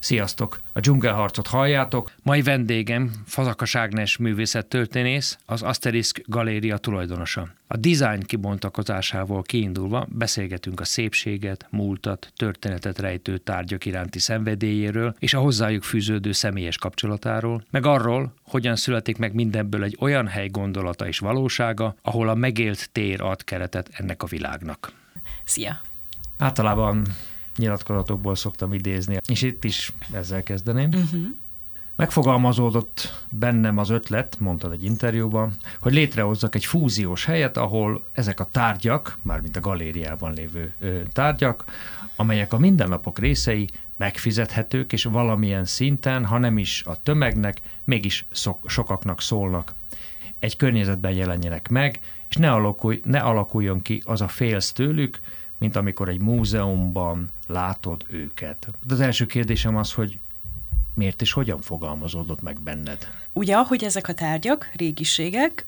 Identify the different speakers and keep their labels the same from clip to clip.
Speaker 1: Sziasztok! A dzsungelharcot halljátok. Mai vendégem Fazakas Ágnes művészettörténész, az Asterisk Galéria tulajdonosa. A design kibontakozásával kiindulva beszélgetünk a szépséget, múltat, történetet rejtő tárgyak iránti szenvedélyéről és a hozzájuk fűződő személyes kapcsolatáról, meg arról, hogyan születik meg mindenből egy olyan hely gondolata és valósága, ahol a megélt tér ad keretet ennek a világnak.
Speaker 2: Szia!
Speaker 1: Általában nyilatkozatokból szoktam idézni, és itt is ezzel kezdeném. Uh-huh. Megfogalmazódott bennem az ötlet, mondtad egy interjúban, hogy létrehozzak egy fúziós helyet, ahol ezek a tárgyak, mármint a galériában lévő tárgyak, amelyek a mindennapok részei megfizethetők, és valamilyen szinten, ha nem is a tömegnek, mégis szok, sokaknak szólnak. Egy környezetben jelenjenek meg, és ne, alakulj, ne alakuljon ki az a félsz tőlük, mint amikor egy múzeumban látod őket. Az első kérdésem az, hogy miért és hogyan fogalmazódott meg benned?
Speaker 2: Ugye, ahogy ezek a tárgyak, régiségek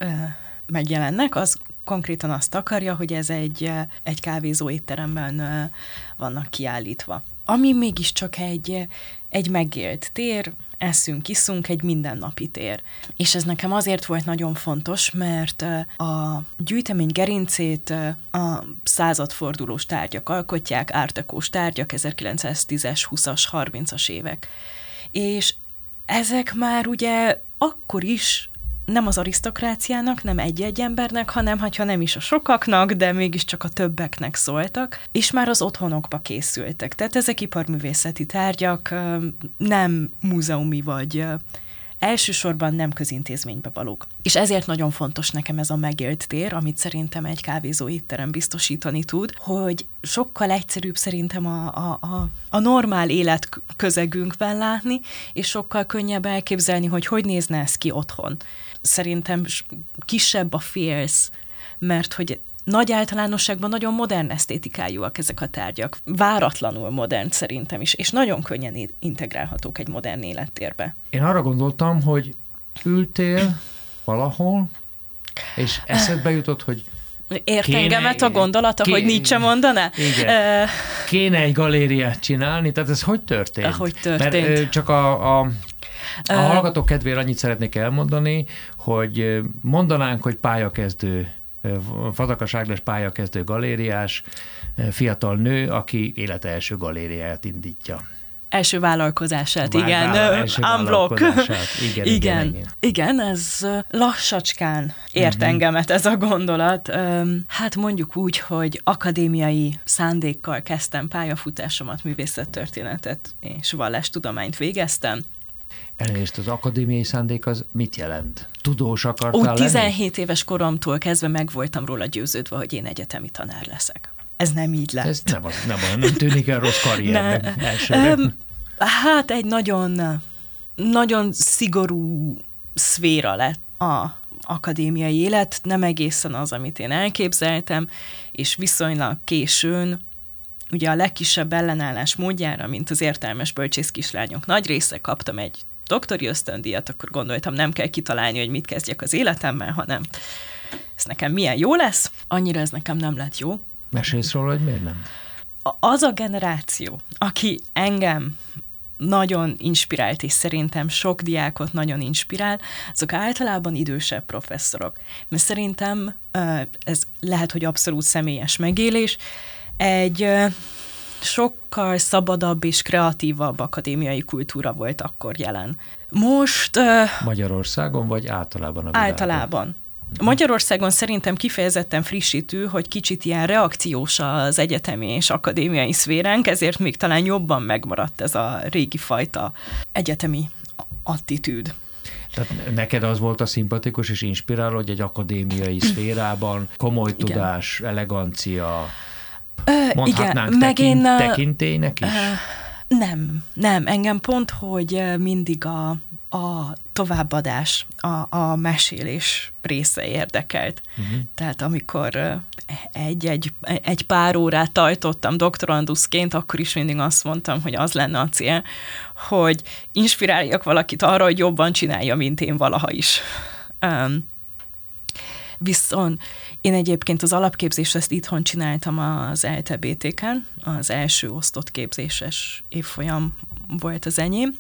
Speaker 2: megjelennek, az konkrétan azt akarja, hogy ez egy, egy kávézó étteremben vannak kiállítva. Ami mégiscsak egy, egy megélt tér, eszünk, iszunk, egy mindennapi tér. És ez nekem azért volt nagyon fontos, mert a gyűjtemény gerincét a századfordulós tárgyak alkotják, ártakós tárgyak, 1910-es, 20-as, 30-as évek. És ezek már ugye akkor is nem az arisztokráciának, nem egy-egy embernek, hanem ha nem is a sokaknak, de mégiscsak a többeknek szóltak, és már az otthonokba készültek. Tehát ezek iparművészeti tárgyak, nem múzeumi vagy elsősorban nem közintézménybe valók. És ezért nagyon fontos nekem ez a megélt tér, amit szerintem egy kávézó étterem biztosítani tud, hogy sokkal egyszerűbb szerintem a, a, a, a normál élet közegünkben látni, és sokkal könnyebb elképzelni, hogy hogy nézne ez ki otthon szerintem kisebb a félsz, mert hogy nagy általánosságban nagyon modern esztétikájúak ezek a tárgyak. Váratlanul modern szerintem is, és nagyon könnyen integrálhatók egy modern élettérbe.
Speaker 1: Én arra gondoltam, hogy ültél valahol, és eszedbe jutott, hogy
Speaker 2: Ért kéne, engemet a gondolata, kéne, hogy Nietzsche mondaná?
Speaker 1: Igen. Uh, kéne egy galériát csinálni, tehát ez hogy történt?
Speaker 2: Ahogy történt.
Speaker 1: Mert csak a, a a hallgatók kedvére annyit szeretnék elmondani, hogy mondanánk, hogy pályakezdő Fazakas Ágnes pályakezdő galériás, fiatal nő, aki élete első galériáját indítja.
Speaker 2: Első vállalkozását, Vár, igen. Első Unblock.
Speaker 1: Vállalkozását. Igen,
Speaker 2: igen, igen, igen. ez lassacskán ért uh-huh. engemet ez a gondolat. Hát mondjuk úgy, hogy akadémiai szándékkal kezdtem pályafutásomat, művészettörténetet és vallástudományt végeztem,
Speaker 1: Elnézést, az akadémiai szándék az mit jelent? Tudós akartál
Speaker 2: Úgy 17 lenni? éves koromtól kezdve meg voltam róla győződve, hogy én egyetemi tanár leszek. Ez nem így lett.
Speaker 1: Ez nem, az, nem, nem tűnik el rossz karriernek. Um,
Speaker 2: hát egy nagyon, nagyon szigorú szféra lett a akadémiai élet, nem egészen az, amit én elképzeltem, és viszonylag későn ugye a legkisebb ellenállás módjára, mint az értelmes bölcsész kislányok nagy része, kaptam egy doktori ösztöndíjat, akkor gondoltam, nem kell kitalálni, hogy mit kezdjek az életemmel, hanem ez nekem milyen jó lesz. Annyira ez nekem nem lett jó.
Speaker 1: Mesélsz róla, hogy miért nem?
Speaker 2: Az a generáció, aki engem nagyon inspirált, és szerintem sok diákot nagyon inspirál, azok általában idősebb professzorok. Mert szerintem ez lehet, hogy abszolút személyes megélés, egy sokkal szabadabb és kreatívabb akadémiai kultúra volt akkor jelen. Most...
Speaker 1: Magyarországon, vagy általában a világon?
Speaker 2: Általában. Magyarországon szerintem kifejezetten frissítő, hogy kicsit ilyen reakciós az egyetemi és akadémiai szféránk, ezért még talán jobban megmaradt ez a régi fajta egyetemi attitűd.
Speaker 1: Tehát neked az volt a szimpatikus és inspiráló, hogy egy akadémiai szférában komoly Igen. tudás, elegancia, Mondhatnánk igen, meg tekint, én, tekintélynek is?
Speaker 2: Nem, nem. Engem pont, hogy mindig a, a továbbadás, a, a mesélés része érdekelt. Uh-huh. Tehát amikor egy-egy egy pár órát tajtottam doktoranduszként, akkor is mindig azt mondtam, hogy az lenne a cél, hogy inspiráljak valakit arra, hogy jobban csinálja, mint én valaha is. Um, viszont én egyébként az alapképzést ezt itthon csináltam az LTBT-ken, az első osztott képzéses évfolyamon volt az enyém,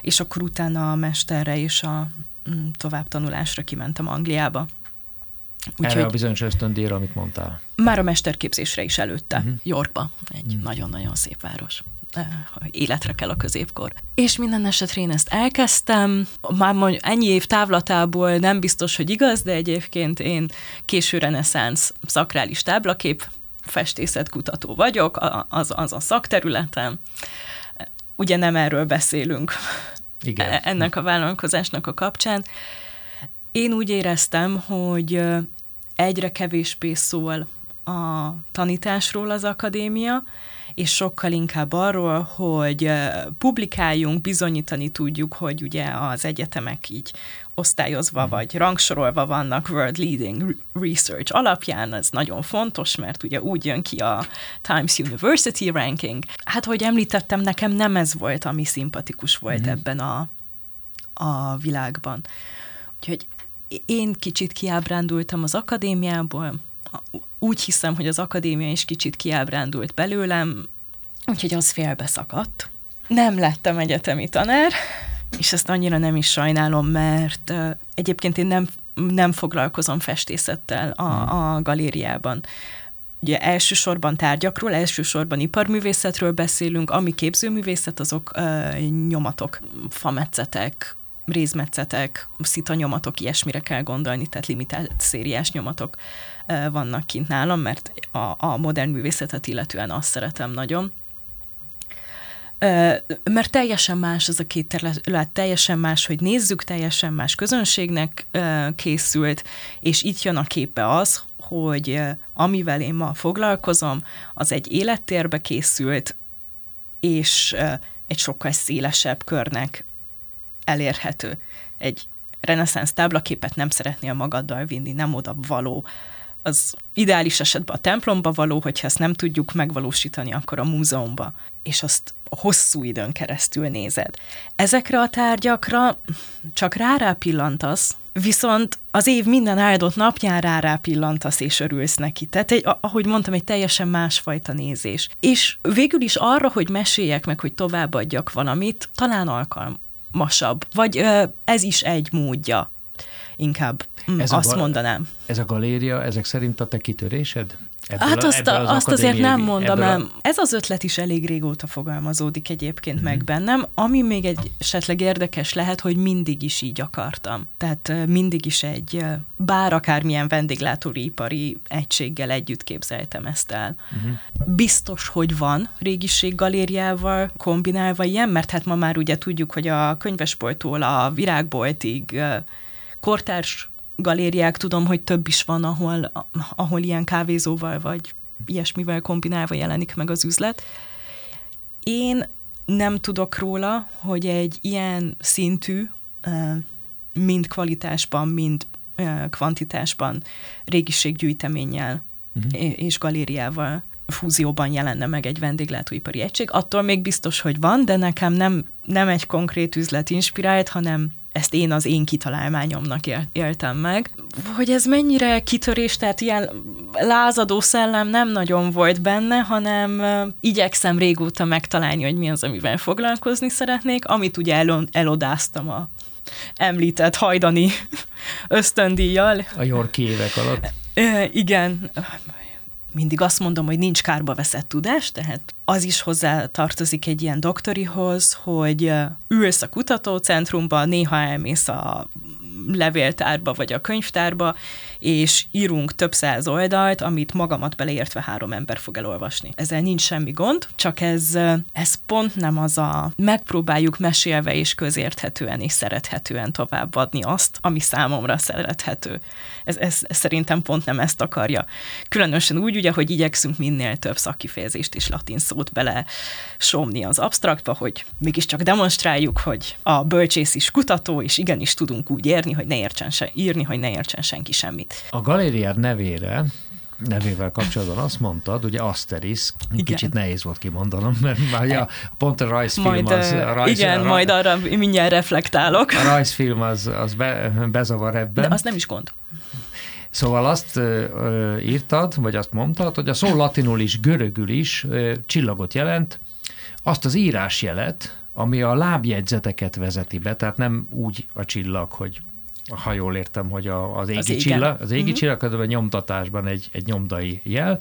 Speaker 2: és akkor utána a mesterre és a mm, továbbtanulásra kimentem Angliába.
Speaker 1: Úgyhogy Erre a bizonyos ösztöndíjra, amit mondtál.
Speaker 2: Már a mesterképzésre is előtte, uh-huh. Yorkba, egy uh-huh. nagyon-nagyon szép város életre kell a középkor. És minden esetre én ezt elkezdtem, már mondjuk ennyi év távlatából nem biztos, hogy igaz, de egyébként én késő reneszánsz szakrális táblakép festészetkutató vagyok, az, az a szakterületem. Ugye nem erről beszélünk Igen. E, ennek a vállalkozásnak a kapcsán. Én úgy éreztem, hogy egyre kevésbé szól a tanításról az akadémia, és sokkal inkább arról, hogy publikáljunk, bizonyítani tudjuk, hogy ugye az egyetemek így osztályozva mm. vagy rangsorolva vannak World Leading Research alapján, ez nagyon fontos, mert ugye úgy jön ki a Times University Ranking. Hát, hogy említettem, nekem nem ez volt, ami szimpatikus volt mm. ebben a, a világban. Úgyhogy én kicsit kiábrándultam az akadémiából, úgy hiszem, hogy az akadémia is kicsit kiábrándult belőlem, úgyhogy az félbeszakadt. Nem lettem egyetemi tanár, és ezt annyira nem is sajnálom, mert uh, egyébként én nem, nem foglalkozom festészettel a, hmm. a galériában. Ugye elsősorban tárgyakról, elsősorban iparművészetről beszélünk, ami képzőművészet, azok uh, nyomatok, fametszetek, rézmetszetek, szitanyomatok, ilyesmire kell gondolni, tehát limitált szériás nyomatok vannak kint nálam, mert a, a modern művészetet illetően azt szeretem nagyon. Mert teljesen más ez a két terület, teljesen más, hogy nézzük, teljesen más közönségnek készült, és itt jön a képbe az, hogy amivel én ma foglalkozom, az egy élettérbe készült, és egy sokkal szélesebb körnek elérhető. Egy reneszánsz táblaképet nem szeretnél magaddal vinni, nem oda való. Az ideális esetben a templomba való, hogyha ezt nem tudjuk megvalósítani, akkor a múzeumba. És azt hosszú időn keresztül nézed. Ezekre a tárgyakra csak rá pillantasz, viszont az év minden áldott napján rá pillantasz és örülsz neki. Tehát, egy, ahogy mondtam, egy teljesen másfajta nézés. És végül is arra, hogy meséljek meg, hogy továbbadjak valamit, talán alkalm, masabb. Vagy ez is egy módja, inkább ez azt a, mondanám.
Speaker 1: Ez a galéria, ezek szerint a te kitörésed?
Speaker 2: Ebből hát azt, a, az azt azért nem mondom, a... ez az ötlet is elég régóta fogalmazódik egyébként mm. meg bennem, ami még egy esetleg érdekes lehet, hogy mindig is így akartam. Tehát mindig is egy, bár akármilyen vendéglátóipari egységgel együtt képzeltem ezt el. Mm. Biztos, hogy van régiség galériával kombinálva ilyen, mert hát ma már ugye tudjuk, hogy a könyvesboltól a virágboltig kortárs galériák, tudom, hogy több is van, ahol, ahol ilyen kávézóval vagy ilyesmivel kombinálva jelenik meg az üzlet. Én nem tudok róla, hogy egy ilyen szintű, mind kvalitásban, mind kvantitásban régiséggyűjteménnyel uh-huh. és galériával fúzióban jelenne meg egy vendéglátóipari egység. Attól még biztos, hogy van, de nekem nem, nem egy konkrét üzlet inspirált, hanem ezt én az én kitalálmányomnak éltem meg. Hogy ez mennyire kitörés, tehát ilyen lázadó szellem nem nagyon volt benne, hanem igyekszem régóta megtalálni, hogy mi az, amivel foglalkozni szeretnék, amit ugye el- elodáztam a említett hajdani ösztöndíjjal.
Speaker 1: A Yorki évek alatt.
Speaker 2: igen, mindig azt mondom, hogy nincs kárba veszett tudás, tehát az is hozzá tartozik egy ilyen doktorihoz, hogy ülsz a kutatócentrumban, néha elmész a levéltárba vagy a könyvtárba, és írunk több száz oldalt, amit magamat beleértve három ember fog elolvasni. Ezzel nincs semmi gond, csak ez, ez pont nem az a megpróbáljuk mesélve és közérthetően és szerethetően továbbadni azt, ami számomra szerethető. Ez, ez, ez szerintem pont nem ezt akarja. Különösen úgy, ugye, hogy igyekszünk minél több szakkifejezést és latin szót bele somni az absztraktba, hogy mégiscsak demonstráljuk, hogy a bölcsész is kutató, és igenis tudunk úgy érni, hogy ne értsen se, írni, hogy ne értsen senki semmit.
Speaker 1: A galériád nevére nevével kapcsolatban azt mondtad, ugye Asteris, igen. kicsit nehéz volt kimondanom, mert már a, pont a rajzfilm
Speaker 2: majd,
Speaker 1: az...
Speaker 2: A rajz, igen, a, majd arra mindjárt reflektálok.
Speaker 1: A rajzfilm az, az be, bezavar ebben.
Speaker 2: De az nem is gond.
Speaker 1: Szóval azt ö, írtad, vagy azt mondtad, hogy a szó latinul is, görögül is ö, csillagot jelent, azt az írásjelet, ami a lábjegyzeteket vezeti be, tehát nem úgy a csillag, hogy ha jól értem, hogy a, az égi, az csillag, az égi uh-huh. csillag, a nyomtatásban egy, egy nyomdai jel.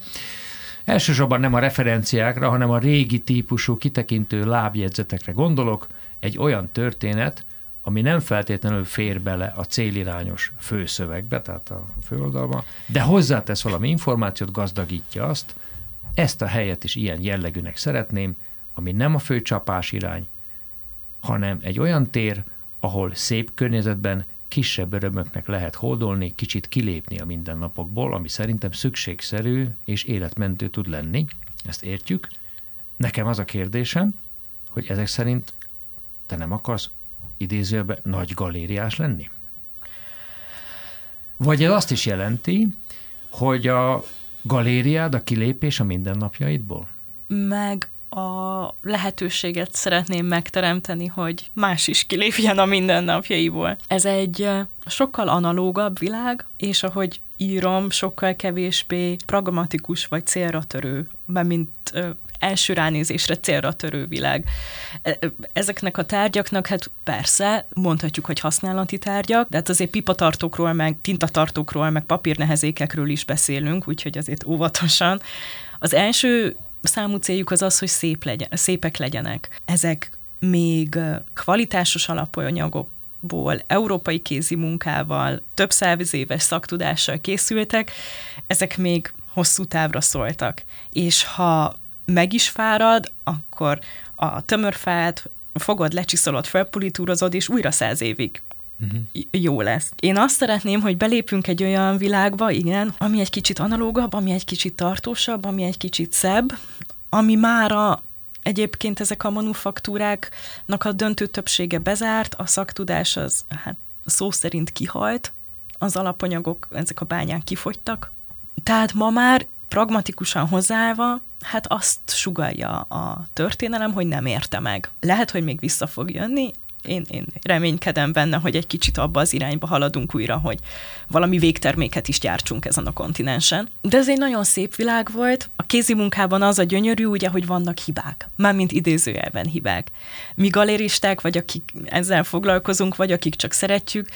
Speaker 1: Elsősorban nem a referenciákra, hanem a régi típusú kitekintő lábjegyzetekre gondolok, egy olyan történet, ami nem feltétlenül fér bele a célirányos főszövegbe, tehát a főoldalba, de hozzátesz valami információt, gazdagítja azt, ezt a helyet is ilyen jellegűnek szeretném, ami nem a fő csapás irány, hanem egy olyan tér, ahol szép környezetben kisebb örömöknek lehet holdolni, kicsit kilépni a mindennapokból, ami szerintem szükségszerű és életmentő tud lenni. Ezt értjük. Nekem az a kérdésem, hogy ezek szerint te nem akarsz idézőjelben nagy galériás lenni? Vagy ez azt is jelenti, hogy a galériád a kilépés a mindennapjaidból?
Speaker 2: Meg a lehetőséget szeretném megteremteni, hogy más is kilépjen a mindennapjaiból. Ez egy sokkal analógabb világ, és ahogy írom, sokkal kevésbé pragmatikus vagy célra törő, mint első ránézésre célra törő világ. E, ezeknek a tárgyaknak, hát persze, mondhatjuk, hogy használati tárgyak, de hát azért pipatartókról, meg tintatartókról, meg papírnehezékekről is beszélünk, úgyhogy azért óvatosan. Az első számú céljuk az az, hogy szép legyen, szépek legyenek. Ezek még kvalitásos alapanyagok ból, európai kézi munkával, több száz éves szaktudással készültek, ezek még hosszú távra szóltak. És ha meg is fárad, akkor a tömörfát fogod, lecsiszolod, felpulitúrozod, és újra száz évig uh-huh. jó lesz. Én azt szeretném, hogy belépünk egy olyan világba, igen, ami egy kicsit analógabb, ami egy kicsit tartósabb, ami egy kicsit szebb, ami már a Egyébként ezek a manufaktúráknak a döntő többsége bezárt, a szaktudás az hát szó szerint kihalt, az alapanyagok, ezek a bányák kifogytak. Tehát ma már pragmatikusan hozzáállva, hát azt sugalja a történelem, hogy nem érte meg. Lehet, hogy még vissza fog jönni, én, én reménykedem benne, hogy egy kicsit abba az irányba haladunk újra, hogy valami végterméket is gyártsunk ezen a kontinensen. De ez egy nagyon szép világ volt. A kézi munkában az a gyönyörű, ugye, hogy vannak hibák. Mármint idézőjelben hibák. Mi galéristák, vagy akik ezzel foglalkozunk, vagy akik csak szeretjük,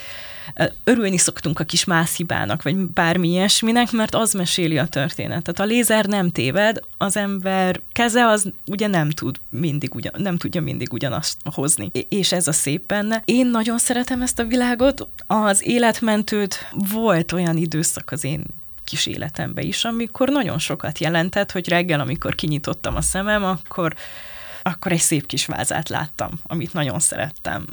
Speaker 2: örülni szoktunk a kis mászhibának, vagy bármi ilyesminek, mert az meséli a történetet. A lézer nem téved, az ember keze az ugye nem tud mindig ugyan, nem tudja mindig ugyanazt hozni. És ez a szép benne. Én nagyon szeretem ezt a világot. Az életmentőt volt olyan időszak az én kis életemben is, amikor nagyon sokat jelentett, hogy reggel, amikor kinyitottam a szemem, akkor, akkor egy szép kis vázát láttam, amit nagyon szerettem.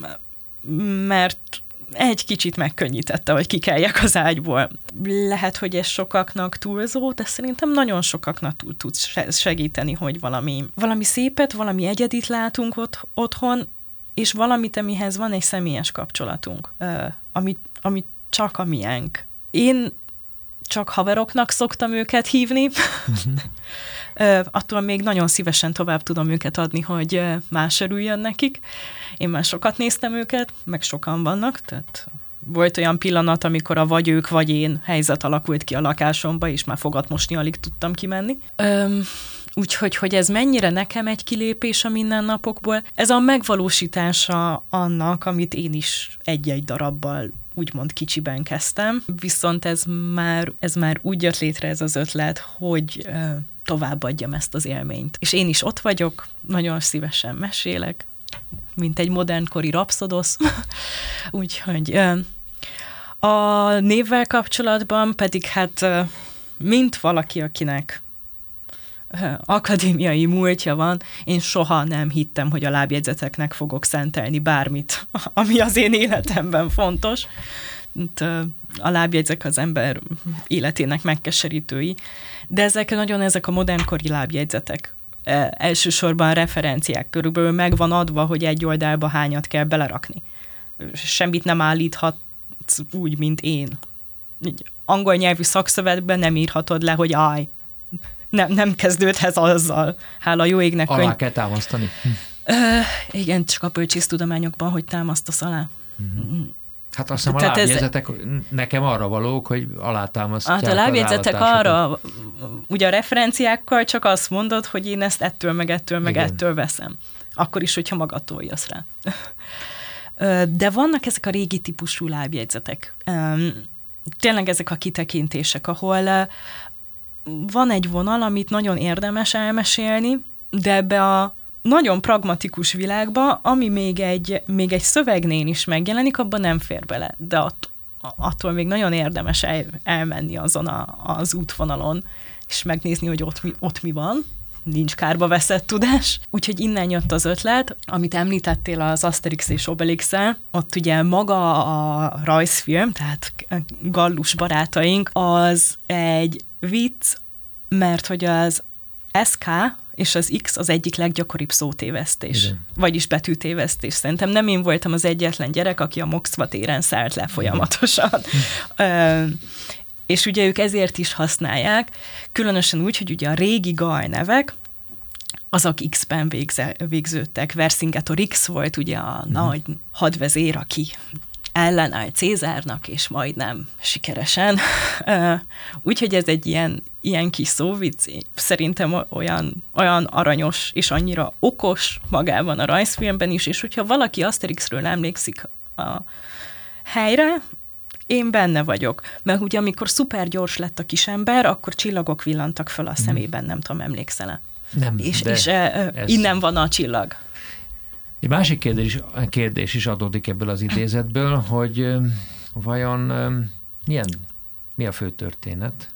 Speaker 2: Mert egy kicsit megkönnyítette, hogy kikeljek az ágyból. Lehet, hogy ez sokaknak túlzó, de szerintem nagyon sokaknak tud, tud segíteni, hogy valami, valami szépet, valami egyedit látunk ott, otthon, és valamit, amihez van egy személyes kapcsolatunk, ami, ami csak a miénk. Én csak haveroknak szoktam őket hívni, uh-huh. attól még nagyon szívesen tovább tudom őket adni, hogy más örüljön nekik. Én már sokat néztem őket, meg sokan vannak, tehát volt olyan pillanat, amikor a vagy ők, vagy én helyzet alakult ki a lakásomba, és már fogat mosni alig tudtam kimenni. Öm, úgyhogy, hogy ez mennyire nekem egy kilépés a mindennapokból, ez a megvalósítása annak, amit én is egy-egy darabbal úgymond kicsiben kezdtem, viszont ez már, ez már úgy jött létre ez az ötlet, hogy továbbadjam ezt az élményt. És én is ott vagyok, nagyon szívesen mesélek, mint egy modernkori rapszodosz. Úgyhogy a névvel kapcsolatban pedig hát mint valaki, akinek akadémiai múltja van, én soha nem hittem, hogy a lábjegyzeteknek fogok szentelni bármit, ami az én életemben fontos a lábjegyzek az ember életének megkeserítői, de ezek nagyon ezek a modernkori lábjegyzetek. E, elsősorban referenciák körülbelül megvan adva, hogy egy oldalba hányat kell belerakni. Semmit nem állíthat úgy, mint én. Így angol nyelvű szakszövetben nem írhatod le, hogy állj. Nem, nem kezdődhez azzal. Hála jó égnek.
Speaker 1: Alá könyv... kell támasztani.
Speaker 2: Ö, igen, csak a bölcsésztudományokban, hogy támasztasz alá. Uh-huh.
Speaker 1: Hát azt hiszem a lábjegyzetek ez... nekem arra valók, hogy alátámasztják
Speaker 2: Hát a lábjegyzetek arra, ugye a referenciákkal csak azt mondod, hogy én ezt ettől meg ettől meg Igen. ettől veszem. Akkor is, hogyha magadtól jössz rá. De vannak ezek a régi típusú lábjegyzetek. Tényleg ezek a kitekintések, ahol van egy vonal, amit nagyon érdemes elmesélni, de ebbe a nagyon pragmatikus világba, ami még egy, még egy szövegnén is megjelenik, abban nem fér bele. De att, attól még nagyon érdemes el, elmenni azon a, az útvonalon, és megnézni, hogy ott mi, ott mi van, nincs kárba veszett tudás. Úgyhogy innen jött az ötlet, amit említettél az Asterix és obelix ott ugye maga a rajzfilm, tehát Gallus barátaink, az egy vicc, mert hogy az SK és az X az egyik leggyakoribb szótévesztés. Igen. Vagyis betűtévesztés. Szerintem nem én voltam az egyetlen gyerek, aki a Moxva téren szállt le folyamatosan. és ugye ők ezért is használják, különösen úgy, hogy ugye a régi gal nevek, azok X-ben végze, végződtek. Vercingetorix volt ugye a mm. nagy hadvezér, aki ellenáll Cézárnak, és majdnem sikeresen. Úgyhogy ez egy ilyen, ilyen kis szóvic, szerintem olyan, olyan aranyos, és annyira okos magában a rajzfilmben is, és hogyha valaki Asterixről emlékszik a helyre, én benne vagyok. Mert ugye amikor szuper gyors lett a kisember, akkor csillagok villantak föl a mhm. szemében, nem tudom, emlékszel-e?
Speaker 1: Nem,
Speaker 2: és, és ez... innen van a csillag.
Speaker 1: Egy másik kérdés, kérdés is adódik ebből az idézetből, hogy vajon milyen, mi a fő történet,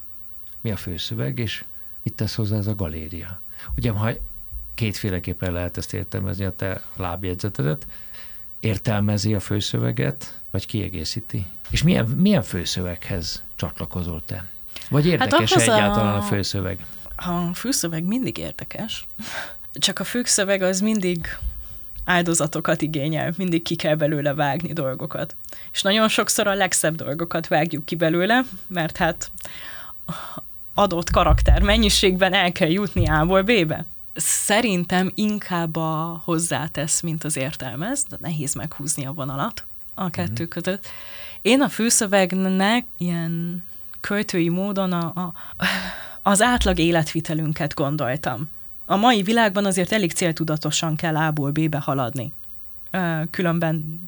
Speaker 1: mi a főszöveg, és mit tesz hozzá ez a galéria. Ugye, ha kétféleképpen lehet ezt értelmezni, a te lábjegyzetedet, értelmezi a főszöveget, vagy kiegészíti? És milyen, milyen főszöveghez csatlakozol te? Vagy érdekes hát egyáltalán a... a főszöveg?
Speaker 2: A főszöveg mindig érdekes, csak a főszöveg az mindig áldozatokat igényel, mindig ki kell belőle vágni dolgokat. És nagyon sokszor a legszebb dolgokat vágjuk ki belőle, mert hát adott karakter mennyiségben el kell jutni A-ból B-be. Szerintem inkább a hozzátesz, mint az értelmez, de nehéz meghúzni a vonalat a kettő mm-hmm. között. Én a főszövegnek ilyen költői módon a, a, az átlag életvitelünket gondoltam a mai világban azért elég céltudatosan kell A-ból B-be haladni. Különben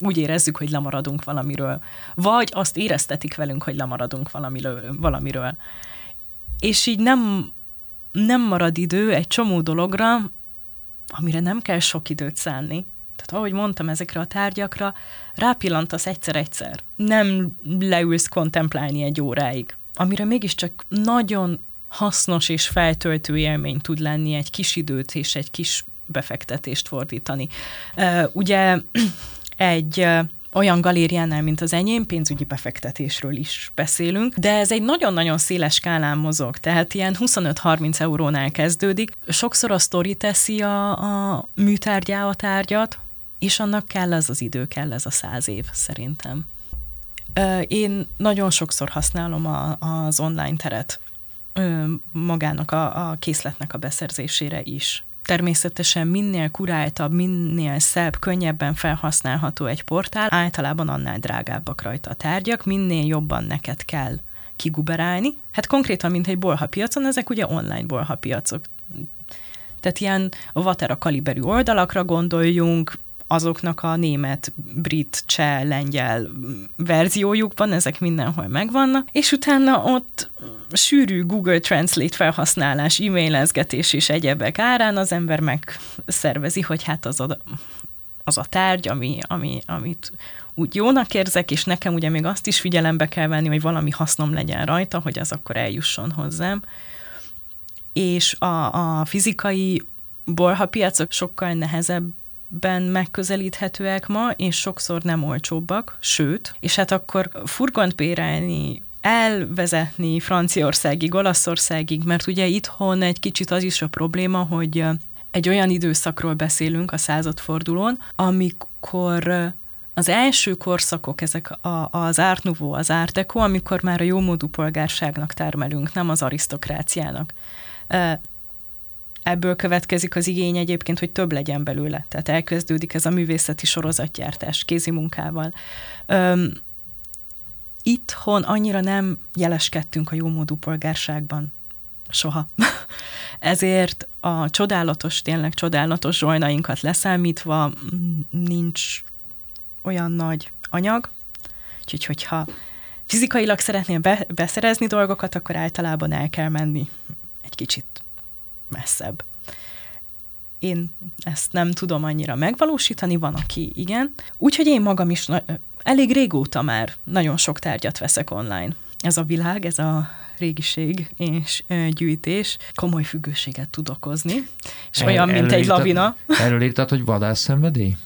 Speaker 2: úgy érezzük, hogy lemaradunk valamiről. Vagy azt éreztetik velünk, hogy lemaradunk valamiről. És így nem, nem marad idő egy csomó dologra, amire nem kell sok időt szánni. Tehát ahogy mondtam ezekre a tárgyakra, rápillantasz egyszer-egyszer. Nem leülsz kontemplálni egy óráig. Amire mégiscsak nagyon hasznos és feltöltő élmény tud lenni egy kis időt és egy kis befektetést fordítani. Ugye egy olyan galériánál, mint az enyém, pénzügyi befektetésről is beszélünk, de ez egy nagyon-nagyon széles skálán mozog, tehát ilyen 25-30 eurónál kezdődik. Sokszor a sztori teszi a, a műtárgyá a tárgyat, és annak kell ez az idő, kell ez a száz év szerintem. Én nagyon sokszor használom a, az online teret magának a, a készletnek a beszerzésére is. Természetesen minél kuráltabb, minél szebb, könnyebben felhasználható egy portál, általában annál drágábbak rajta a tárgyak, minél jobban neked kell kiguberálni. Hát konkrétan, mint egy bolhapiacon, ezek ugye online bolhapiacok. Tehát ilyen vatera kaliberű oldalakra gondoljunk, azoknak a német, brit, cseh, lengyel verziójukban, ezek mindenhol megvannak, és utána ott sűrű Google Translate felhasználás, e-mailezgetés és egyebek árán az ember megszervezi, hogy hát az a, az a tárgy, ami, ami, amit úgy jónak érzek, és nekem ugye még azt is figyelembe kell venni, hogy valami hasznom legyen rajta, hogy az akkor eljusson hozzám. És a, a fizikai bolhapiacok sokkal nehezebb ben megközelíthetőek ma, és sokszor nem olcsóbbak, sőt, és hát akkor furgont bérelni, elvezetni Franciaországig, Olaszországig, mert ugye itthon egy kicsit az is a probléma, hogy egy olyan időszakról beszélünk a századfordulón, amikor az első korszakok, ezek a, az Art Nouveau, az Art Deco, amikor már a jómódú polgárságnak termelünk, nem az arisztokráciának. Ebből következik az igény egyébként, hogy több legyen belőle. Tehát elkezdődik ez a művészeti sorozatgyártás kézi munkával. Öm, itthon annyira nem jeleskedtünk a jómódú polgárságban. Soha. Ezért a csodálatos, tényleg csodálatos zsolnainkat leszámítva mm, nincs olyan nagy anyag, úgyhogy hogyha fizikailag szeretnél be, beszerezni dolgokat, akkor általában el kell menni egy kicsit messzebb. Én ezt nem tudom annyira megvalósítani, van, aki igen. Úgyhogy én magam is na- elég régóta már nagyon sok tárgyat veszek online. Ez a világ, ez a régiség és gyűjtés komoly függőséget tud okozni, és El, olyan, mint egy lavina.
Speaker 1: Erről írtad, hogy vadászszenvedély?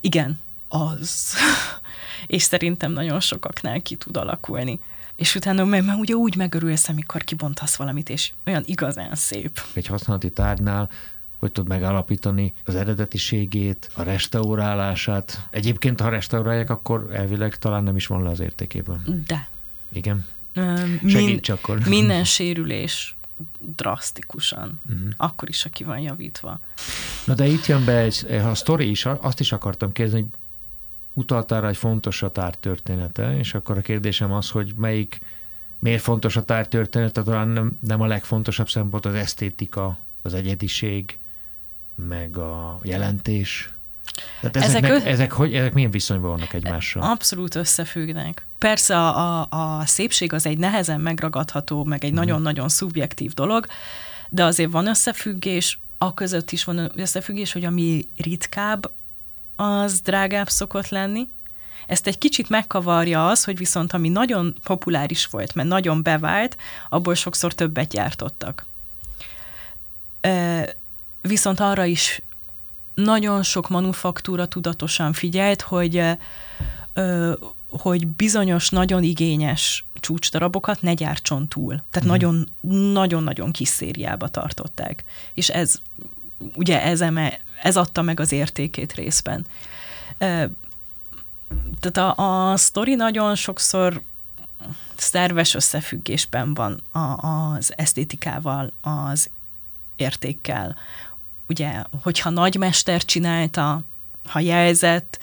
Speaker 2: Igen, az. és szerintem nagyon sokaknál ki tud alakulni. És utána mert, mert ugye úgy megörülsz, amikor kibontasz valamit, és olyan igazán szép.
Speaker 1: Egy használati tárgynál hogy tud megállapítani az eredetiségét, a restaurálását. Egyébként, ha restaurálják, akkor elvileg talán nem is van le az értékéből.
Speaker 2: De.
Speaker 1: Igen. Segíts Min- akkor.
Speaker 2: Minden sérülés drasztikusan, uh-huh. akkor is, aki van javítva.
Speaker 1: Na de itt jön be egy, a sztori is, azt is akartam kérdezni, hogy utaltál rá, hogy fontos a tár története, és akkor a kérdésem az, hogy melyik, miért fontos a tár története, talán nem, nem a legfontosabb szempont az esztétika, az egyediség, meg a jelentés. Tehát ezeknek, ezek, ö... ezek, hogy, ezek milyen viszonyban vannak egymással?
Speaker 2: Abszolút összefüggnek. Persze a, a, a szépség az egy nehezen megragadható, meg egy mm. nagyon-nagyon szubjektív dolog, de azért van összefüggés, a között is van összefüggés, hogy ami ritkább, az drágább szokott lenni. Ezt egy kicsit megkavarja az, hogy viszont ami nagyon populáris volt, mert nagyon bevált, abból sokszor többet gyártottak. Viszont arra is nagyon sok manufaktúra tudatosan figyelt, hogy, hogy bizonyos nagyon igényes csúcsdarabokat ne gyártson túl. Tehát nagyon, nagyon-nagyon kis szériába tartották. És ez, ugye ez, eme, ez adta meg az értékét részben. Tehát a, a sztori nagyon sokszor szerves összefüggésben van a, az esztétikával, az értékkel. Ugye, hogyha nagymester csinálta, ha jelzett,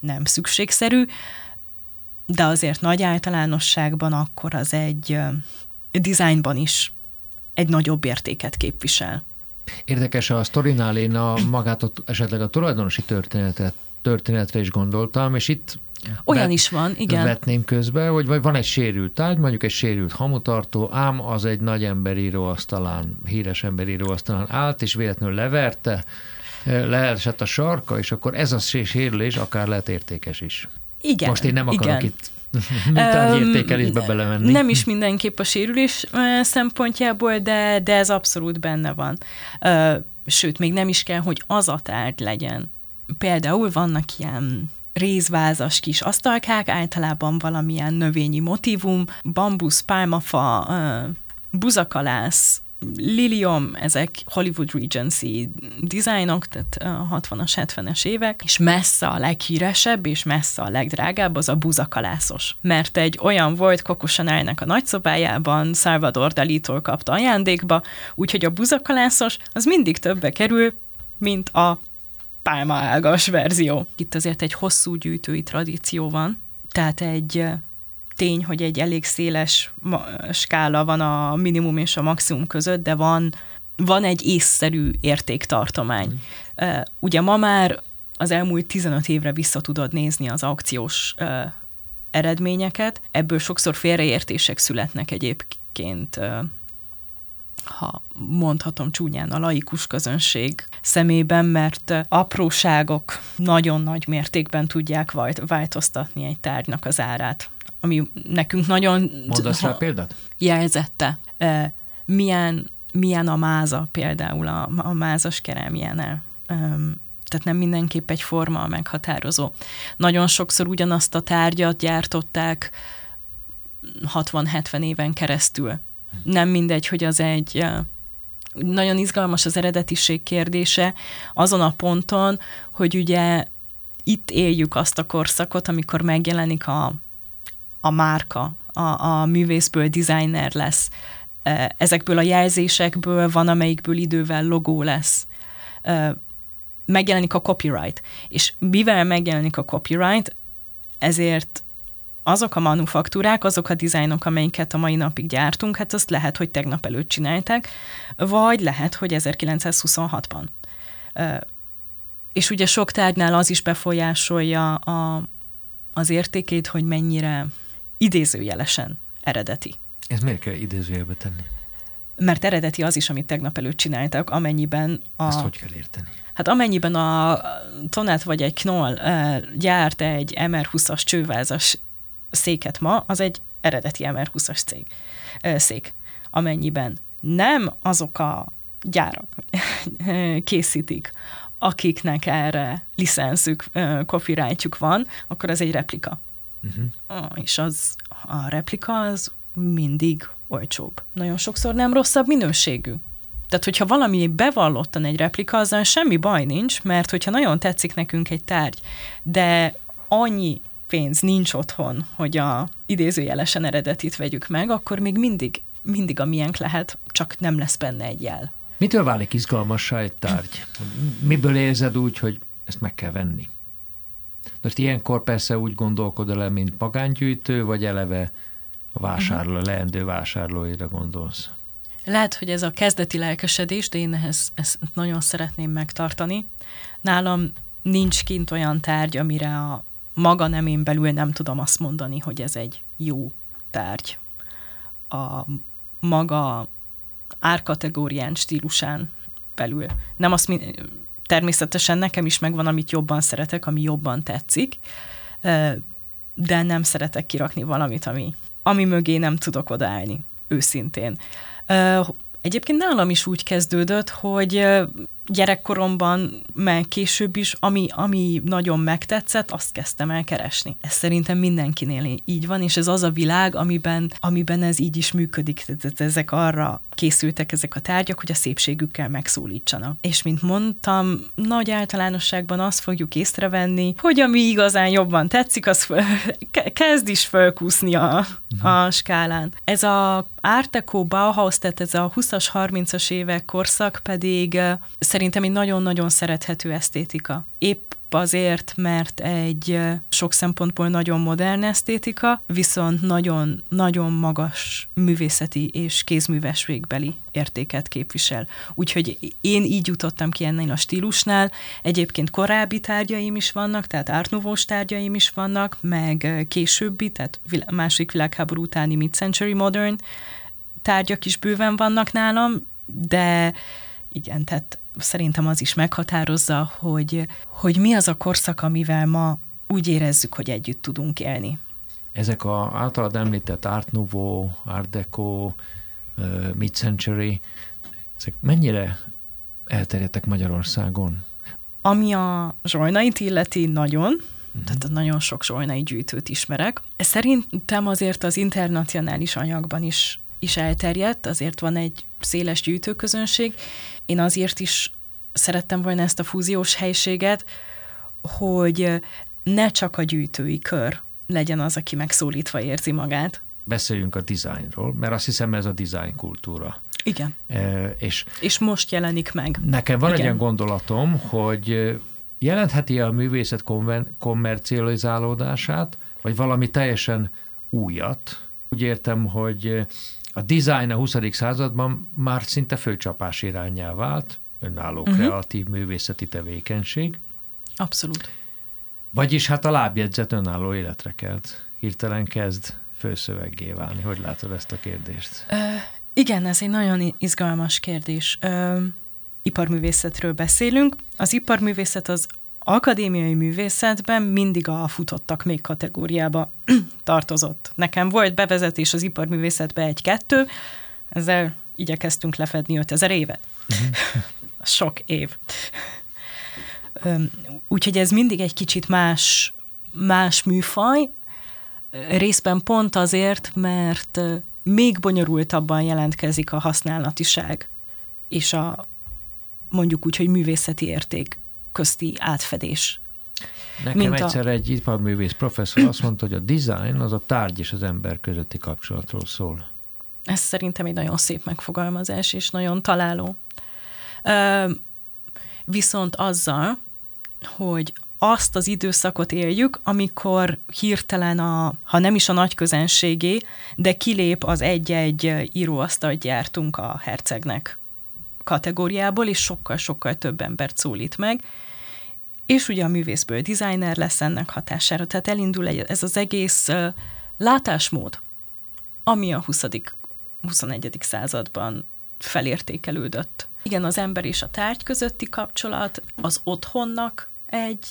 Speaker 2: nem szükségszerű, de azért nagy általánosságban akkor az egy dizájnban is egy nagyobb értéket képvisel.
Speaker 1: Érdekes a sztorinál, én a magát esetleg a tulajdonosi történetet, történetre is gondoltam, és itt
Speaker 2: olyan bet, is van, igen.
Speaker 1: Vetném közbe, hogy van egy sérült tárgy, mondjuk egy sérült hamutartó, ám az egy nagy emberíró asztalán, híres emberíró asztalán állt, és véletlenül leverte, leesett a sarka, és akkor ez a sérülés akár lehet értékes is.
Speaker 2: Igen.
Speaker 1: Most én nem akarok igen. itt értékelésbe belemenni.
Speaker 2: Nem is mindenképp a sérülés szempontjából, de, de ez abszolút benne van. Sőt, még nem is kell, hogy az a tárgy legyen. Például vannak ilyen rézvázas kis asztalkák, általában valamilyen növényi motivum, bambusz, pálmafa, buzakalász, Lilium, ezek Hollywood Regency dizájnok, tehát a 60-as, 70-es évek, és messze a leghíresebb és messze a legdrágább az a buzakalászos. Mert egy olyan volt Coco Chanelnek a nagyszobájában, Salvador Dalitól kapta ajándékba, úgyhogy a buzakalászos az mindig többe kerül, mint a pálmaágas verzió. Itt azért egy hosszú gyűjtői tradíció van, tehát egy tény, hogy egy elég széles skála van a minimum és a maximum között, de van, van egy észszerű értéktartomány. Mm. ugye ma már az elmúlt 15 évre vissza tudod nézni az aukciós eredményeket, ebből sokszor félreértések születnek egyébként ha mondhatom csúnyán, a laikus közönség szemében, mert apróságok nagyon nagy mértékben tudják változtatni egy tárgynak az árát ami nekünk nagyon...
Speaker 1: Mondasz rá példát?
Speaker 2: Jelzette. Milyen, milyen a máza például, a, a mázas kerámiánál. Tehát nem mindenképp egy forma meghatározó. Nagyon sokszor ugyanazt a tárgyat gyártották 60-70 éven keresztül. Nem mindegy, hogy az egy nagyon izgalmas az eredetiség kérdése azon a ponton, hogy ugye itt éljük azt a korszakot, amikor megjelenik a a márka, a, a művészből designer lesz. Ezekből a jelzésekből van, amelyikből idővel logó lesz. Megjelenik a copyright. És mivel megjelenik a copyright, ezért azok a manufaktúrák, azok a dizájnok, amelyeket a mai napig gyártunk, hát azt lehet, hogy tegnap előtt csinálták, vagy lehet, hogy 1926-ban. És ugye sok tárgynál az is befolyásolja a, az értékét, hogy mennyire idézőjelesen eredeti.
Speaker 1: Ez miért kell idézőjelbe tenni?
Speaker 2: Mert eredeti az is, amit tegnap előtt csináltak, amennyiben
Speaker 1: a... Ezt hogy kell érteni?
Speaker 2: Hát amennyiben a Tonát vagy egy Knoll gyárt egy MR20-as csővázas széket ma, az egy eredeti MR20-as cég, szék. Amennyiben nem azok a gyárak készítik, akiknek erre licenszük, copyrightjuk van, akkor ez egy replika. Uh-huh. És az a replika az mindig olcsóbb. Nagyon sokszor nem rosszabb minőségű. Tehát, hogyha valami bevallottan egy replika, azzal semmi baj nincs, mert hogyha nagyon tetszik nekünk egy tárgy, de annyi pénz nincs otthon, hogy a idézőjelesen eredetit vegyük meg, akkor még mindig, mindig a miénk lehet, csak nem lesz benne egy jel.
Speaker 1: Mitől válik izgalmassá egy tárgy? Miből érzed úgy, hogy ezt meg kell venni? Most ilyenkor persze úgy gondolkodol el, mint magángyűjtő, vagy eleve a vásárló, leendő vásárlóira gondolsz?
Speaker 2: Lehet, hogy ez a kezdeti lelkesedés, de én ehhez, ezt nagyon szeretném megtartani. Nálam nincs kint olyan tárgy, amire a maga nemén belül nem tudom azt mondani, hogy ez egy jó tárgy. A maga árkategórián, stílusán belül. Nem azt, természetesen nekem is megvan, amit jobban szeretek, ami jobban tetszik, de nem szeretek kirakni valamit, ami, ami mögé nem tudok odaállni, őszintén. Egyébként nálam is úgy kezdődött, hogy gyerekkoromban, meg később is, ami, ami nagyon megtetszett, azt kezdtem el keresni. Ez szerintem mindenkinél így van, és ez az a világ, amiben, amiben ez így is működik. Tehát ezek arra készültek ezek a tárgyak, hogy a szépségükkel megszólítsanak. És mint mondtam, nagy általánosságban azt fogjuk észrevenni, hogy ami igazán jobban tetszik, az föl, kezd is fölkúszni a, a skálán. Ez a Art Deco Bauhaus, tehát ez a 20-as, 30-as évek korszak pedig szerintem egy nagyon-nagyon szerethető esztétika. Épp azért, mert egy sok szempontból nagyon modern esztétika, viszont nagyon-nagyon magas művészeti és kézművességbeli értéket képvisel. Úgyhogy én így jutottam ki ennél a stílusnál. Egyébként korábbi tárgyaim is vannak, tehát ártnóvós tárgyaim is vannak, meg későbbi, tehát második világháború utáni mid-century modern tárgyak is bőven vannak nálam, de igen, tehát szerintem az is meghatározza, hogy, hogy mi az a korszak, amivel ma úgy érezzük, hogy együtt tudunk élni.
Speaker 1: Ezek a általad említett Art Nouveau, Art Deco, Mid-Century, ezek mennyire elterjedtek Magyarországon?
Speaker 2: Ami a zsolnait illeti, nagyon, uh-huh. tehát nagyon sok zsolnai gyűjtőt ismerek. Szerintem azért az internacionális anyagban is, is elterjedt, azért van egy széles gyűjtőközönség. Én azért is szerettem volna ezt a fúziós helységet, hogy ne csak a gyűjtői kör legyen az, aki megszólítva érzi magát.
Speaker 1: Beszéljünk a dizájnról, mert azt hiszem ez a dizájn kultúra.
Speaker 2: Igen.
Speaker 1: E, és,
Speaker 2: és most jelenik meg.
Speaker 1: Nekem van Igen. egy ilyen gondolatom, hogy jelentheti a művészet kommercializálódását, vagy valami teljesen újat. Úgy értem, hogy a design a 20. században már szinte főcsapás irányá vált, önálló uh-huh. kreatív művészeti tevékenység.
Speaker 2: Abszolút.
Speaker 1: Vagyis hát a lábjegyzet önálló életre kelt. Hirtelen kezd főszöveggé válni. Hogy látod ezt a kérdést?
Speaker 2: Uh, igen, ez egy nagyon izgalmas kérdés. Uh, iparművészetről beszélünk. Az iparművészet az akadémiai művészetben mindig a futottak még kategóriába tartozott. Nekem volt bevezetés az iparművészetbe egy-kettő, ezzel igyekeztünk lefedni 5000 évet. Uh-huh. Sok év. Úgyhogy ez mindig egy kicsit más, más műfaj, részben pont azért, mert még bonyolultabban jelentkezik a használatiság és a mondjuk úgy, hogy művészeti érték közti átfedés.
Speaker 1: Nekem Mint egyszer a... egy iparművész professzor azt mondta, hogy a design az a tárgy és az ember közötti kapcsolatról szól.
Speaker 2: Ez szerintem egy nagyon szép megfogalmazás, és nagyon találó. Ö, viszont azzal, hogy azt az időszakot éljük, amikor hirtelen a, ha nem is a nagy közönségé, de kilép az egy-egy íróasztalt gyártunk a hercegnek kategóriából, és sokkal-sokkal több embert szólít meg, és ugye a művészből designer lesz ennek hatására, tehát elindul ez az egész látásmód, ami a 20. 21. században felértékelődött. Igen, az ember és a tárgy közötti kapcsolat, az otthonnak egy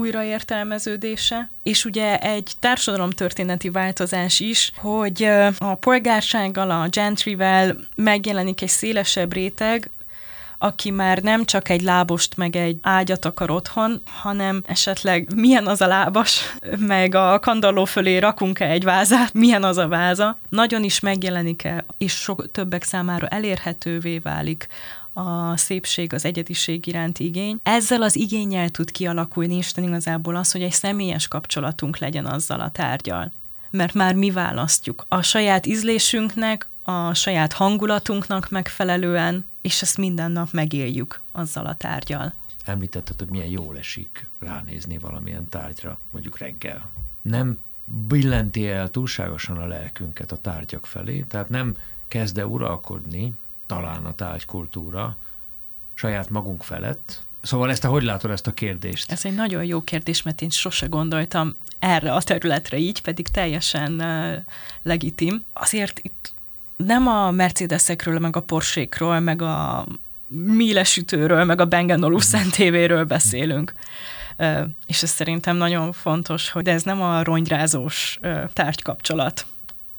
Speaker 2: újraértelmeződése, és ugye egy társadalomtörténeti változás is, hogy a polgársággal, a gentryvel megjelenik egy szélesebb réteg, aki már nem csak egy lábost meg egy ágyat akar otthon, hanem esetleg milyen az a lábas, meg a kandalló fölé rakunk-e egy vázát, milyen az a váza. Nagyon is megjelenik-e, és sok többek számára elérhetővé válik a szépség, az egyediség iránti igény. Ezzel az igényel tud kialakulni Isten igazából az, hogy egy személyes kapcsolatunk legyen azzal a tárgyal. Mert már mi választjuk. A saját ízlésünknek, a saját hangulatunknak megfelelően, és ezt minden nap megéljük azzal a tárgyal.
Speaker 1: Említetted, hogy milyen jól esik ránézni valamilyen tárgyra, mondjuk reggel. Nem billenti el túlságosan a lelkünket a tárgyak felé, tehát nem kezde uralkodni talán a tárgykultúra saját magunk felett. Szóval ezt te hogy látod ezt a kérdést?
Speaker 2: Ez egy nagyon jó kérdés, mert én sose gondoltam erre a területre így, pedig teljesen uh, legitim. Azért itt nem a Mercedesekről, meg a Porsékról, meg a mílesütőről, meg a Bang Olufsen mhm. tévéről beszélünk. Uh, és ez szerintem nagyon fontos, hogy ez nem a rongyrázós uh, tárgykapcsolat,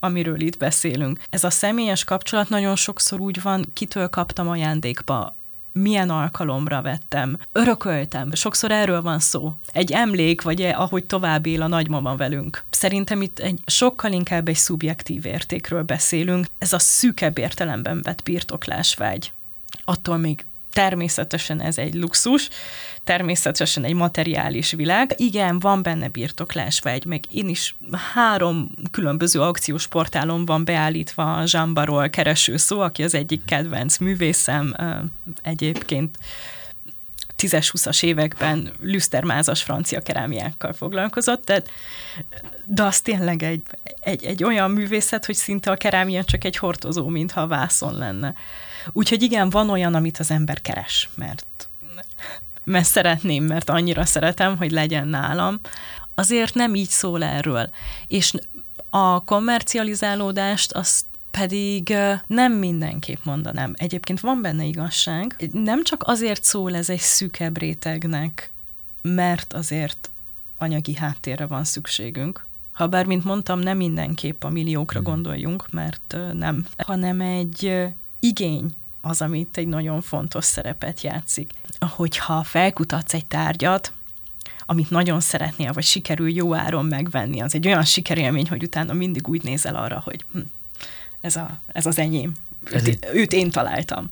Speaker 2: amiről itt beszélünk. Ez a személyes kapcsolat nagyon sokszor úgy van, kitől kaptam ajándékba, milyen alkalomra vettem, örököltem. Sokszor erről van szó. Egy emlék, vagy e, ahogy tovább él a nagymama velünk. Szerintem itt egy sokkal inkább egy szubjektív értékről beszélünk. Ez a szűkebb értelemben vett birtoklásvágy. Attól még természetesen ez egy luxus, természetesen egy materiális világ. Igen, van benne birtoklásvágy, meg én is három különböző akciós portálon van beállítva a Zsambarol kereső szó, aki az egyik kedvenc művészem, egyébként 10-20-as években lüsztermázas francia kerámiákkal foglalkozott, tehát, de az tényleg egy, egy, egy olyan művészet, hogy szinte a kerámia csak egy hordozó, mintha vászon lenne. Úgyhogy igen, van olyan, amit az ember keres, mert, mert szeretném, mert annyira szeretem, hogy legyen nálam. Azért nem így szól erről. És a kommercializálódást azt pedig nem mindenképp mondanám. Egyébként van benne igazság. Nem csak azért szól ez egy szűkebb rétegnek, mert azért anyagi háttérre van szükségünk, ha bár, mint mondtam, nem mindenképp a milliókra hmm. gondoljunk, mert nem, hanem egy igény az, amit egy nagyon fontos szerepet játszik. Hogyha felkutatsz egy tárgyat, amit nagyon szeretnél, vagy sikerül jó áron megvenni, az egy olyan sikerélmény, hogy utána mindig úgy nézel arra, hogy hm, ez, a, ez az enyém. Ez őt, egy... őt én találtam.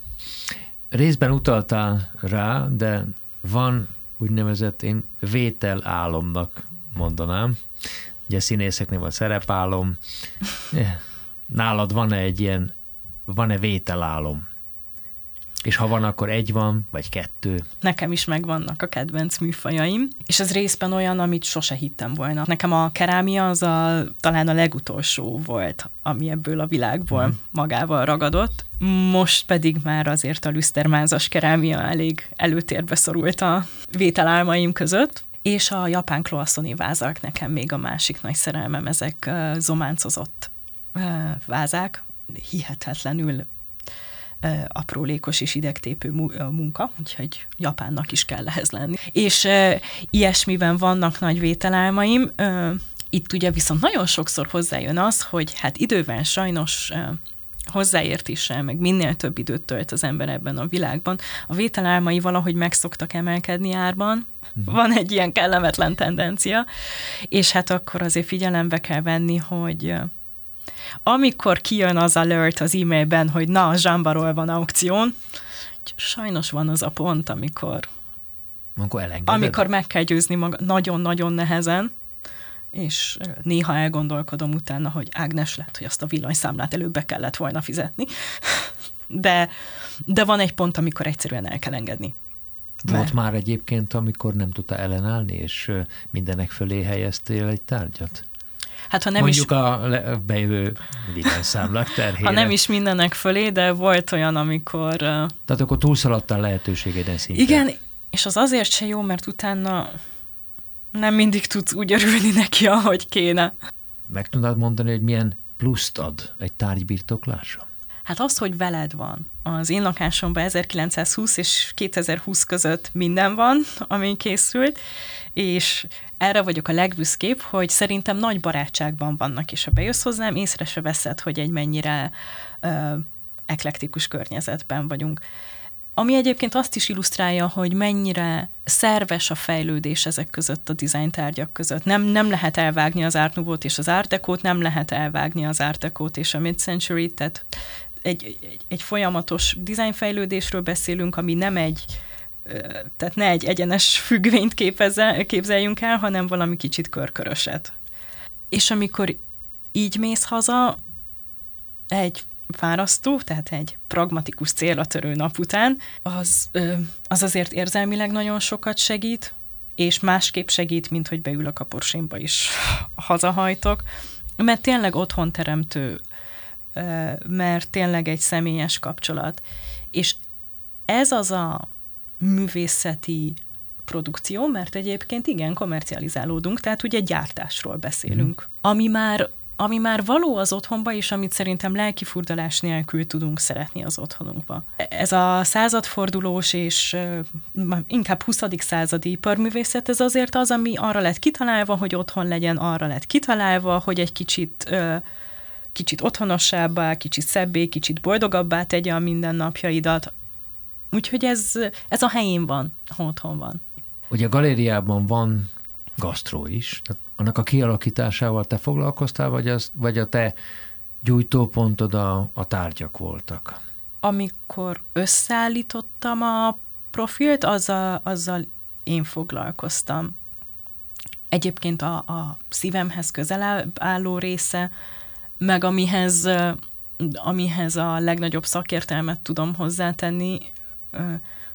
Speaker 1: Részben utaltál rá, de van úgynevezett én vételálomnak mondanám. Ugye színészeknél van szerepálom. Nálad van-e egy ilyen, van-e vételálom? És ha van, akkor egy van, vagy kettő?
Speaker 2: Nekem is megvannak a kedvenc műfajaim, és ez részben olyan, amit sose hittem volna. Nekem a kerámia az a, talán a legutolsó volt, ami ebből a világból mm. magával ragadott. Most pedig már azért a lüsztermázas kerámia elég előtérbe szorult a vételálmaim között, és a japán kloasszoni vázak nekem még a másik nagy szerelmem, ezek zománcozott vázák, hihetetlenül aprólékos és idegtépő munka, úgyhogy Japánnak is kell ehhez lenni. És ilyesmiben vannak nagy vételálmaim. Itt ugye viszont nagyon sokszor hozzájön az, hogy hát idővel sajnos hozzáértéssel, meg minél több időt tölt az ember ebben a világban, a vételálmai valahogy meg szoktak emelkedni árban, mhm. van egy ilyen kellemetlen tendencia, és hát akkor azért figyelembe kell venni, hogy amikor kijön az alert az e-mailben, hogy na, a zsámbaról van aukción, sajnos van az a pont, amikor
Speaker 1: amikor,
Speaker 2: amikor meg kell győzni maga nagyon-nagyon nehezen, és néha elgondolkodom utána, hogy Ágnes lehet, hogy azt a villanyszámlát előbb be kellett volna fizetni, de, de van egy pont, amikor egyszerűen el kell engedni.
Speaker 1: Volt már egyébként, amikor nem tudta ellenállni, és mindenek fölé helyeztél egy tárgyat?
Speaker 2: Hát ha nem
Speaker 1: Mondjuk
Speaker 2: is...
Speaker 1: a bejövő villanyszámlák terhére.
Speaker 2: Ha nem is mindenek fölé, de volt olyan, amikor...
Speaker 1: Tehát akkor túlszaladtál lehetőségeiden szinte.
Speaker 2: Igen, és az azért se jó, mert utána nem mindig tudsz úgy örülni neki, ahogy kéne.
Speaker 1: Meg tudnád mondani, hogy milyen pluszt ad egy tárgy birtoklása?
Speaker 2: Hát az, hogy veled van. Az én lakásomban 1920 és 2020 között minden van, ami készült, és erre vagyok a legbüszkébb, hogy szerintem nagy barátságban vannak, és ha bejössz hozzám, észre se veszed, hogy egy mennyire ö, eklektikus környezetben vagyunk. Ami egyébként azt is illusztrálja, hogy mennyire szerves a fejlődés ezek között a design tárgyak között. Nem, nem lehet elvágni az Art Nouveau-t és az Art Deco-t, nem lehet elvágni az Art Deco-t és a Mid-Century, tehát egy, egy, egy folyamatos dizájnfejlődésről beszélünk, ami nem egy, tehát ne egy egyenes függvényt képezze, képzeljünk el, hanem valami kicsit körköröset. És amikor így mész haza, egy fárasztó, tehát egy pragmatikus célra törő nap után, az, az azért érzelmileg nagyon sokat segít, és másképp segít, mint hogy beülök a porsémba is hazahajtok, mert tényleg otthon teremtő, mert tényleg egy személyes kapcsolat. És ez az a művészeti produkció, mert egyébként igen, komercializálódunk, tehát ugye gyártásról beszélünk, mm. ami már ami már való az otthonba, és amit szerintem lelkifurdalás nélkül tudunk szeretni az otthonunkba. Ez a századfordulós és inkább 20. századi iparművészet, ez azért az, ami arra lett kitalálva, hogy otthon legyen, arra lett kitalálva, hogy egy kicsit kicsit otthonosabbá, kicsit szebbé, kicsit boldogabbá tegye a mindennapjaidat. Úgyhogy ez, ez a helyén van, ha otthon van.
Speaker 1: Ugye a galériában van gasztró is, tehát annak a kialakításával te foglalkoztál, vagy, az, vagy a te gyújtópontod a, a tárgyak voltak?
Speaker 2: Amikor összeállítottam a profilt, azzal, azzal én foglalkoztam. Egyébként a, a szívemhez közel álló része, meg amihez, amihez a legnagyobb szakértelmet tudom hozzátenni,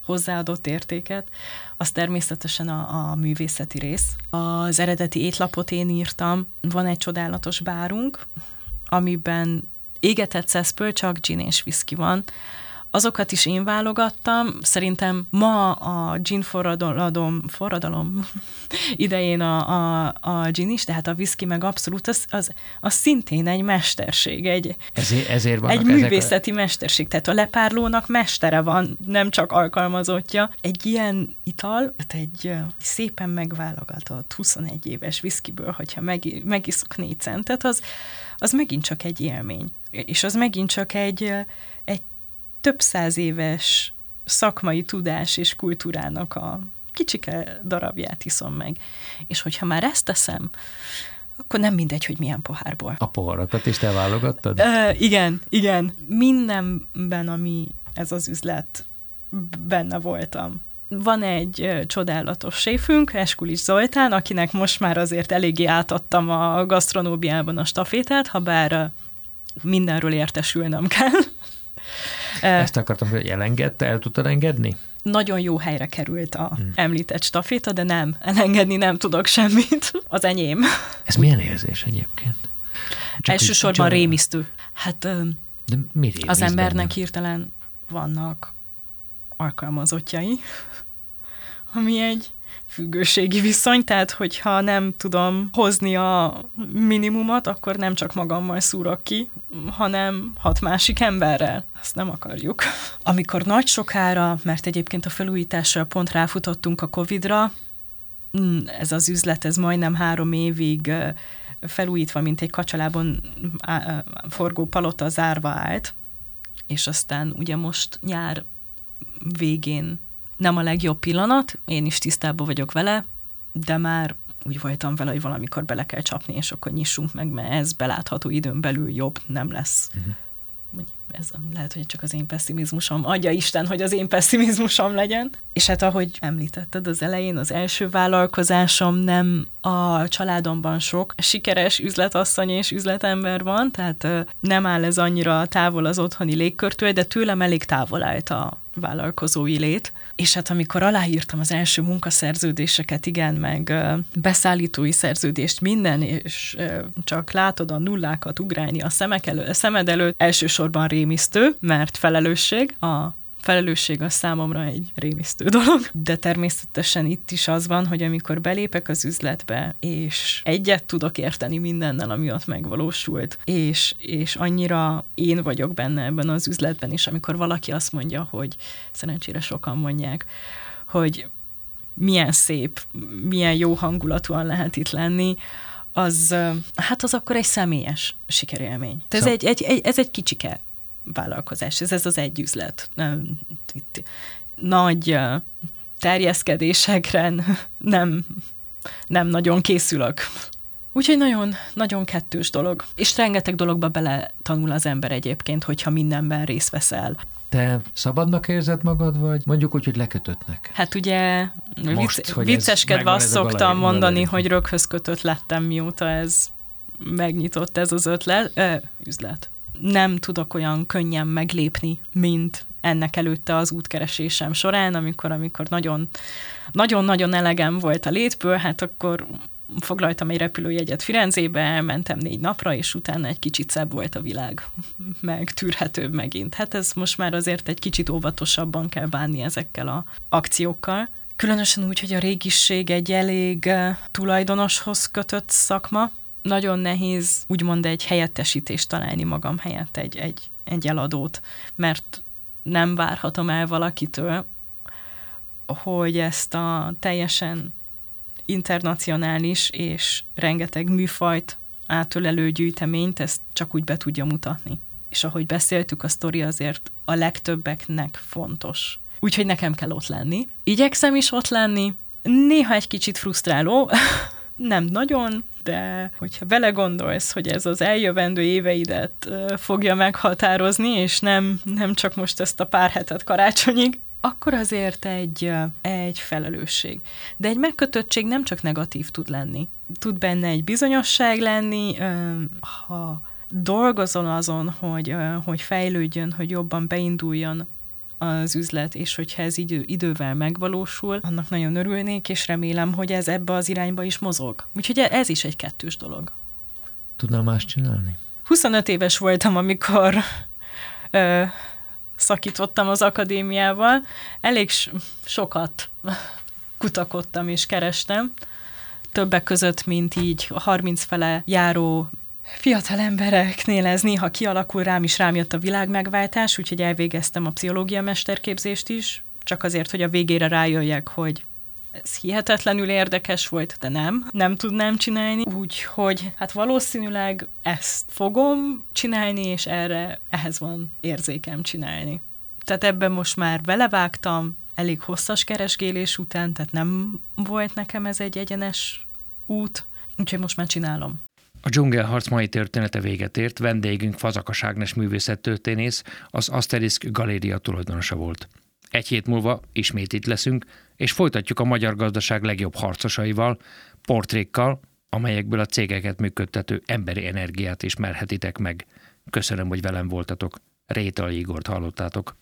Speaker 2: hozzáadott értéket, az természetesen a, a művészeti rész. Az eredeti étlapot én írtam, van egy csodálatos bárunk, amiben égetett szeszpől csak gin és whisky van, azokat is én válogattam. Szerintem ma a gin forradalom, forradalom idején a, a, a gin is, tehát a whisky meg abszolút, az, az, az szintén egy mesterség, egy,
Speaker 1: ezért, ezért
Speaker 2: egy művészeti a... mesterség. Tehát a lepárlónak mestere van, nem csak alkalmazottja. Egy ilyen ital, tehát egy szépen megválogatott 21 éves whiskyből, hogyha meg, megiszok négy centet, az, az megint csak egy élmény. És az megint csak egy több száz éves szakmai tudás és kultúrának a kicsike darabját iszom meg. És hogyha már ezt teszem, akkor nem mindegy, hogy milyen pohárból.
Speaker 1: A poharakat is te válogattad?
Speaker 2: Ö, igen, igen. Mindenben, ami ez az üzlet, benne voltam. Van egy csodálatos séfünk, Eskulis Zoltán, akinek most már azért eléggé átadtam a gasztronóbiában a stafétát, ha bár mindenről értesülnem kell.
Speaker 1: Ezt akartam, hogy elengedte, el tudtad engedni?
Speaker 2: Nagyon jó helyre került a hmm. említett staféta, de nem, elengedni nem tudok semmit. Az enyém.
Speaker 1: Ez milyen érzés egyébként?
Speaker 2: Csak Elsősorban csak... rémisztő. Hát
Speaker 1: de mi
Speaker 2: az embernek benne? hirtelen vannak alkalmazottjai, ami egy függőségi viszony, tehát hogyha nem tudom hozni a minimumot, akkor nem csak magammal szúrok ki, hanem hat másik emberrel. Azt nem akarjuk. Amikor nagy sokára, mert egyébként a felújítással pont ráfutottunk a Covid-ra, mm, ez az üzlet, ez majdnem három évig felújítva, mint egy kacsalában forgó palota zárva állt, és aztán ugye most nyár végén nem a legjobb pillanat, én is tisztában vagyok vele, de már úgy voltam vele, hogy valamikor bele kell csapni, és akkor nyissunk meg, mert ez belátható időn belül jobb nem lesz. Uh-huh. Ez lehet, hogy csak az én pessimizmusom, adja Isten, hogy az én pessimizmusom legyen. És hát ahogy említetted az elején, az első vállalkozásom nem a családomban sok sikeres üzletasszony és üzletember van, tehát nem áll ez annyira távol az otthoni légkörtől, de tőlem elég távol állt a vállalkozói lét. És hát amikor aláírtam az első munkaszerződéseket, igen, meg beszállítói szerződést, minden, és csak látod a nullákat ugrálni a szemek elő, a szemed előtt, elsősorban rémisztő, mert felelősség, a felelősség az számomra egy rémisztő dolog, de természetesen itt is az van, hogy amikor belépek az üzletbe, és egyet tudok érteni mindennel, ami ott megvalósult, és, és annyira én vagyok benne ebben az üzletben is, amikor valaki azt mondja, hogy szerencsére sokan mondják, hogy milyen szép, milyen jó hangulatúan lehet itt lenni, az, hát az akkor egy személyes sikerélmény. Ez, szóval... egy, egy, egy, ez egy kicsike vállalkozás. Ez, ez az egy üzlet. Nem, itt nagy terjeszkedésekre nem, nem nagyon készülök. Úgyhogy nagyon, nagyon kettős dolog. És rengeteg dologba bele tanul az ember egyébként, hogyha mindenben részt veszel.
Speaker 1: Te szabadnak érzed magad, vagy mondjuk úgy, hogy lekötöttnek?
Speaker 2: Hát ugye Most, vicc, vicceskedve azt szoktam mondani, hogy röghöz kötött lettem, mióta ez megnyitott ez az ötlet, ö, üzlet nem tudok olyan könnyen meglépni, mint ennek előtte az útkeresésem során, amikor, amikor nagyon, nagyon-nagyon elegem volt a létből, hát akkor foglaltam egy repülőjegyet Firenzébe, elmentem négy napra, és utána egy kicsit szebb volt a világ, meg tűrhetőbb megint. Hát ez most már azért egy kicsit óvatosabban kell bánni ezekkel a akciókkal. Különösen úgy, hogy a régiség egy elég eh, tulajdonoshoz kötött szakma, nagyon nehéz úgymond egy helyettesítést találni magam helyett, egy, egy, egy eladót, mert nem várhatom el valakitől, hogy ezt a teljesen internacionális és rengeteg műfajt átölelő gyűjteményt, ezt csak úgy be tudja mutatni. És ahogy beszéltük, a sztori azért a legtöbbeknek fontos. Úgyhogy nekem kell ott lenni. Igyekszem is ott lenni, néha egy kicsit frusztráló, nem nagyon, de hogyha vele gondolsz, hogy ez az eljövendő éveidet fogja meghatározni, és nem, nem csak most ezt a pár hetet karácsonyig, akkor azért egy, egy felelősség. De egy megkötöttség nem csak negatív tud lenni. Tud benne egy bizonyosság lenni, ha dolgozol azon, hogy, hogy fejlődjön, hogy jobban beinduljon az üzlet, és hogyha ez idő, idővel megvalósul, annak nagyon örülnék, és remélem, hogy ez ebbe az irányba is mozog. Úgyhogy ez is egy kettős dolog.
Speaker 1: Tudnál más csinálni?
Speaker 2: 25 éves voltam, amikor ö, szakítottam az akadémiával. Elég sokat kutakodtam és kerestem. Többek között, mint így 30 fele járó fiatal embereknél ez néha kialakul, rám is rám jött a világmegváltás, úgyhogy elvégeztem a pszichológia mesterképzést is, csak azért, hogy a végére rájöjjek, hogy ez hihetetlenül érdekes volt, de nem, nem tudnám csinálni, úgyhogy hát valószínűleg ezt fogom csinálni, és erre, ehhez van érzékem csinálni. Tehát ebben most már belevágtam, elég hosszas keresgélés után, tehát nem volt nekem ez egy egyenes út, úgyhogy most már csinálom.
Speaker 1: A dzsungelharc mai története véget ért, vendégünk Fazakas Ágnes művészettörténész, az Asterisk Galéria tulajdonosa volt. Egy hét múlva ismét itt leszünk, és folytatjuk a magyar gazdaság legjobb harcosaival, portrékkal, amelyekből a cégeket működtető emberi energiát ismerhetitek meg. Köszönöm, hogy velem voltatok. Rétal Igort hallottátok.